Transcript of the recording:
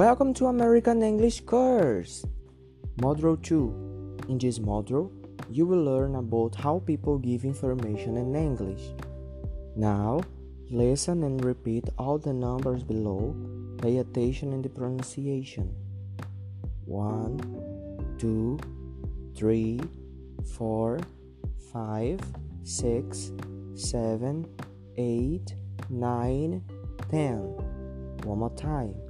Welcome to American English course. Module 2. In this module, you will learn about how people give information in English. Now, listen and repeat all the numbers below. Pay attention in the pronunciation. 1 2 3 4 5 6 7 8 9 10 One more time.